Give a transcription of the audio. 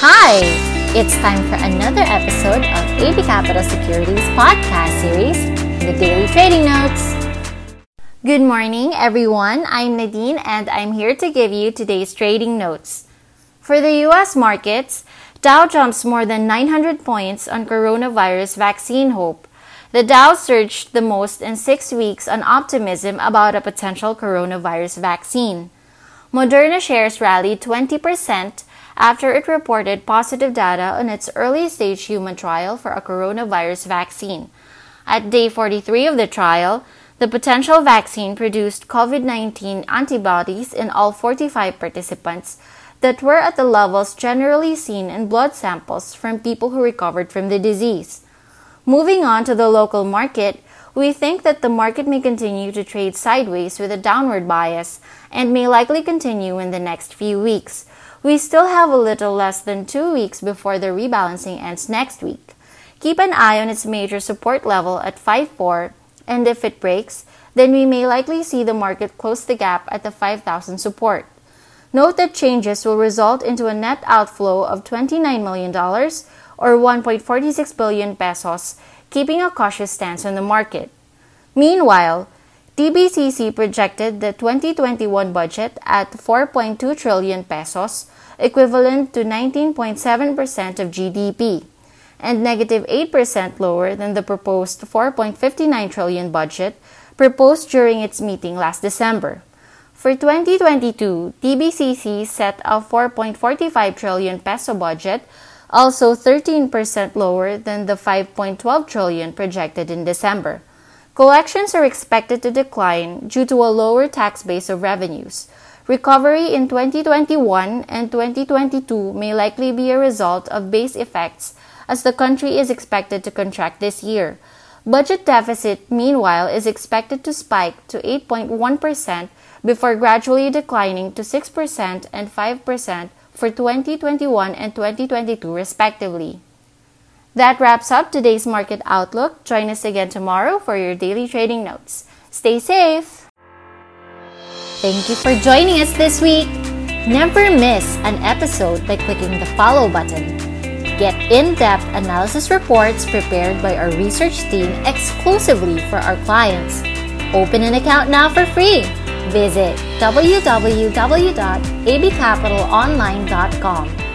Hi! It's time for another episode of AB Capital Securities podcast series, The Daily Trading Notes. Good morning, everyone. I'm Nadine and I'm here to give you today's trading notes. For the US markets, Dow jumps more than 900 points on coronavirus vaccine hope. The Dow surged the most in six weeks on optimism about a potential coronavirus vaccine. Moderna shares rallied 20% after it reported positive data on its early stage human trial for a coronavirus vaccine. At day 43 of the trial, the potential vaccine produced COVID 19 antibodies in all 45 participants that were at the levels generally seen in blood samples from people who recovered from the disease. Moving on to the local market, we think that the market may continue to trade sideways with a downward bias and may likely continue in the next few weeks. We still have a little less than two weeks before the rebalancing ends next week. Keep an eye on its major support level at 5.4, and if it breaks, then we may likely see the market close the gap at the 5,000 support. Note that changes will result into a net outflow of $29 million or 1.46 billion pesos, keeping a cautious stance on the market. Meanwhile, DBCC projected the 2021 budget at 4.2 trillion pesos, equivalent to 19.7% of GDP, and negative 8% lower than the proposed 4.59 trillion budget proposed during its meeting last December. For 2022, DBCC set a 4.45 trillion peso budget, also 13% lower than the 5.12 trillion projected in December. Collections are expected to decline due to a lower tax base of revenues. Recovery in 2021 and 2022 may likely be a result of base effects as the country is expected to contract this year. Budget deficit, meanwhile, is expected to spike to 8.1% before gradually declining to 6% and 5% for 2021 and 2022, respectively. That wraps up today's market outlook. Join us again tomorrow for your daily trading notes. Stay safe! Thank you for joining us this week. Never miss an episode by clicking the follow button. Get in depth analysis reports prepared by our research team exclusively for our clients. Open an account now for free. Visit www.abcapitalonline.com